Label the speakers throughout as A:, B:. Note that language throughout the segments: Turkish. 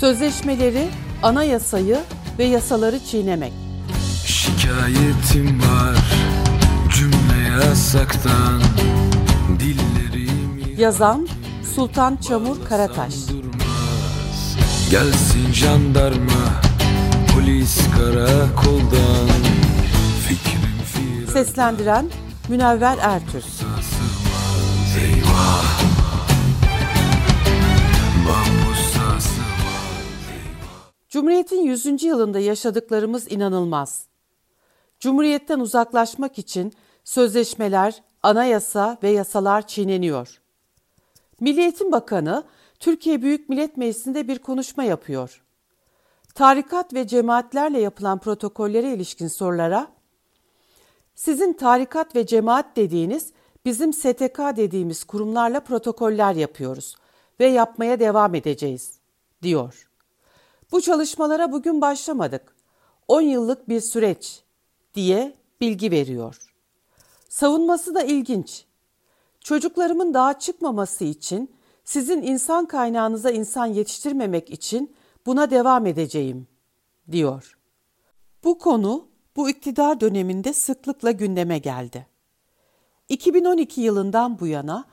A: Sözleşmeleri, anayasayı ve yasaları çiğnemek.
B: Şikayetim var cümle yasaktan dillerimi
A: Yazan Sultan Çamur Karataş.
B: durmaz. Gelsin jandarma polis karakoldan. Fikrim firar.
A: Seslendiren Münevver Ertür
B: eyvah
A: Cumhuriyet'in 100. yılında yaşadıklarımız inanılmaz. Cumhuriyet'ten uzaklaşmak için sözleşmeler, anayasa ve yasalar çiğneniyor. Milli Eğitim Bakanı Türkiye Büyük Millet Meclisi'nde bir konuşma yapıyor. Tarikat ve cemaatlerle yapılan protokollere ilişkin sorulara sizin tarikat ve cemaat dediğiniz bizim STK dediğimiz kurumlarla protokoller yapıyoruz ve yapmaya devam edeceğiz, diyor. Bu çalışmalara bugün başlamadık. 10 yıllık bir süreç diye bilgi veriyor. Savunması da ilginç. Çocuklarımın daha çıkmaması için, sizin insan kaynağınıza insan yetiştirmemek için buna devam edeceğim, diyor. Bu konu bu iktidar döneminde sıklıkla gündeme geldi. 2012 yılından bu yana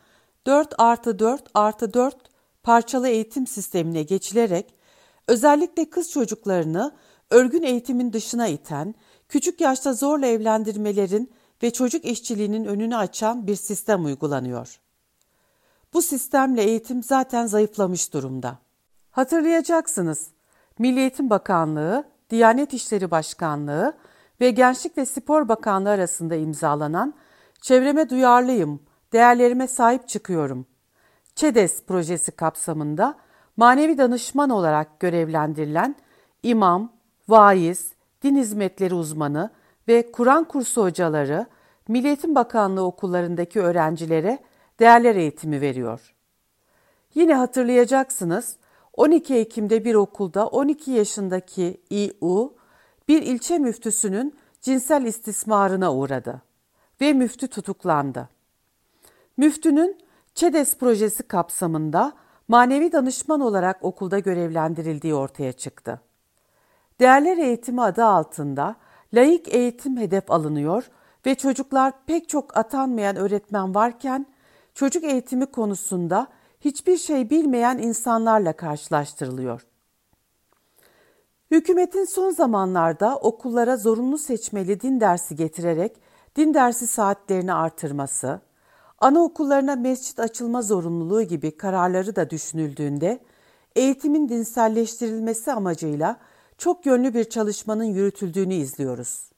A: 4 artı 4 artı 4 parçalı eğitim sistemine geçilerek özellikle kız çocuklarını örgün eğitimin dışına iten, küçük yaşta zorla evlendirmelerin ve çocuk işçiliğinin önünü açan bir sistem uygulanıyor. Bu sistemle eğitim zaten zayıflamış durumda. Hatırlayacaksınız, Milli Eğitim Bakanlığı, Diyanet İşleri Başkanlığı ve Gençlik ve Spor Bakanlığı arasında imzalanan Çevreme Duyarlıyım, Değerlerime Sahip Çıkıyorum ÇEDES projesi kapsamında manevi danışman olarak görevlendirilen imam, vaiz, din hizmetleri uzmanı ve Kur'an kursu hocaları Milli Bakanlığı okullarındaki öğrencilere değerler eğitimi veriyor. Yine hatırlayacaksınız 12 Ekim'de bir okulda 12 yaşındaki İU bir ilçe müftüsünün cinsel istismarına uğradı ve müftü tutuklandı. Müftünün ÇEDES projesi kapsamında manevi danışman olarak okulda görevlendirildiği ortaya çıktı. Değerler eğitimi adı altında laik eğitim hedef alınıyor ve çocuklar pek çok atanmayan öğretmen varken çocuk eğitimi konusunda hiçbir şey bilmeyen insanlarla karşılaştırılıyor. Hükümetin son zamanlarda okullara zorunlu seçmeli din dersi getirerek din dersi saatlerini artırması, anaokullarına mescit açılma zorunluluğu gibi kararları da düşünüldüğünde eğitimin dinselleştirilmesi amacıyla çok yönlü bir çalışmanın yürütüldüğünü izliyoruz.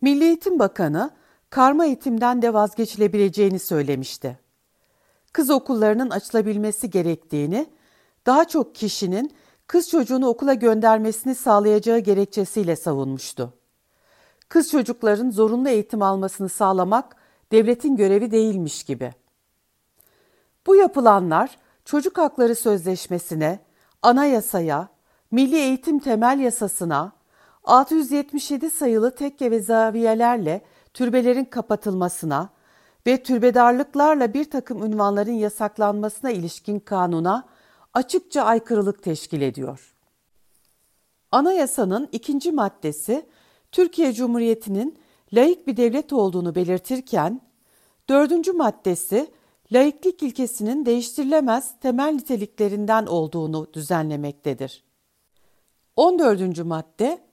A: Milli Eğitim Bakanı karma eğitimden de vazgeçilebileceğini söylemişti. Kız okullarının açılabilmesi gerektiğini, daha çok kişinin kız çocuğunu okula göndermesini sağlayacağı gerekçesiyle savunmuştu. Kız çocukların zorunlu eğitim almasını sağlamak devletin görevi değilmiş gibi. Bu yapılanlar Çocuk Hakları Sözleşmesi'ne, anayasaya, Milli Eğitim Temel Yasasına, 677 sayılı tekke ve zaviyelerle türbelerin kapatılmasına ve türbedarlıklarla bir takım ünvanların yasaklanmasına ilişkin kanuna açıkça aykırılık teşkil ediyor. Anayasanın ikinci maddesi Türkiye Cumhuriyeti'nin laik bir devlet olduğunu belirtirken, dördüncü maddesi laiklik ilkesinin değiştirilemez temel niteliklerinden olduğunu düzenlemektedir. 14. madde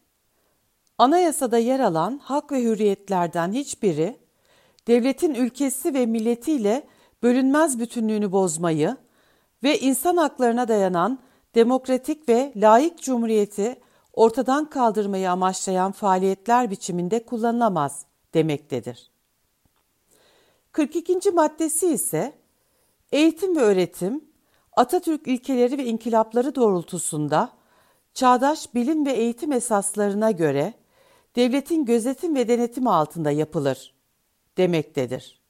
A: Anayasada yer alan hak ve hürriyetlerden hiçbiri devletin ülkesi ve milletiyle bölünmez bütünlüğünü bozmayı ve insan haklarına dayanan demokratik ve layık cumhuriyeti ortadan kaldırmayı amaçlayan faaliyetler biçiminde kullanılamaz demektedir. 42. maddesi ise eğitim ve öğretim Atatürk ilkeleri ve inkılapları doğrultusunda çağdaş bilim ve eğitim esaslarına göre devletin gözetim ve denetim altında yapılır demektedir.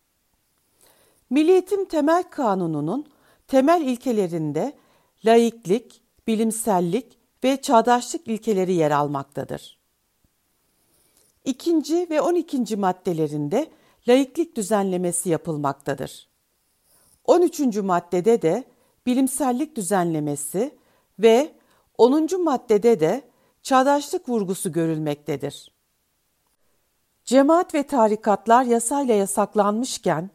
A: Milli Eğitim Temel Kanunu'nun temel ilkelerinde laiklik, bilimsellik ve çağdaşlık ilkeleri yer almaktadır. İkinci ve on ikinci maddelerinde laiklik düzenlemesi yapılmaktadır. 13. maddede de bilimsellik düzenlemesi ve 10. maddede de çağdaşlık vurgusu görülmektedir. Cemaat ve tarikatlar yasayla yasaklanmışken,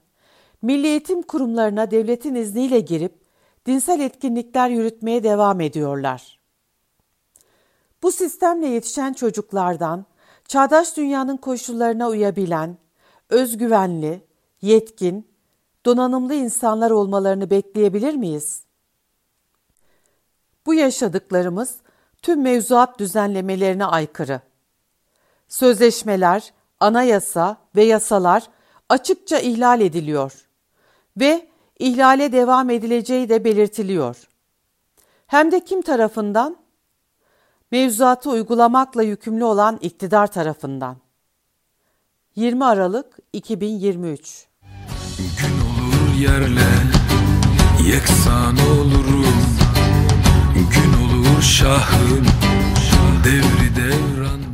A: milli eğitim kurumlarına devletin izniyle girip dinsel etkinlikler yürütmeye devam ediyorlar. Bu sistemle yetişen çocuklardan çağdaş dünyanın koşullarına uyabilen, özgüvenli, yetkin, donanımlı insanlar olmalarını bekleyebilir miyiz? Bu yaşadıklarımız tüm mevzuat düzenlemelerine aykırı. Sözleşmeler, anayasa ve yasalar açıkça ihlal ediliyor ve ihlale devam edileceği de belirtiliyor. Hem de kim tarafından? Mevzuatı uygulamakla yükümlü olan iktidar tarafından. 20 Aralık 2023
B: Gün olur yerle yeksan olurum. Gün olur şahın devri devran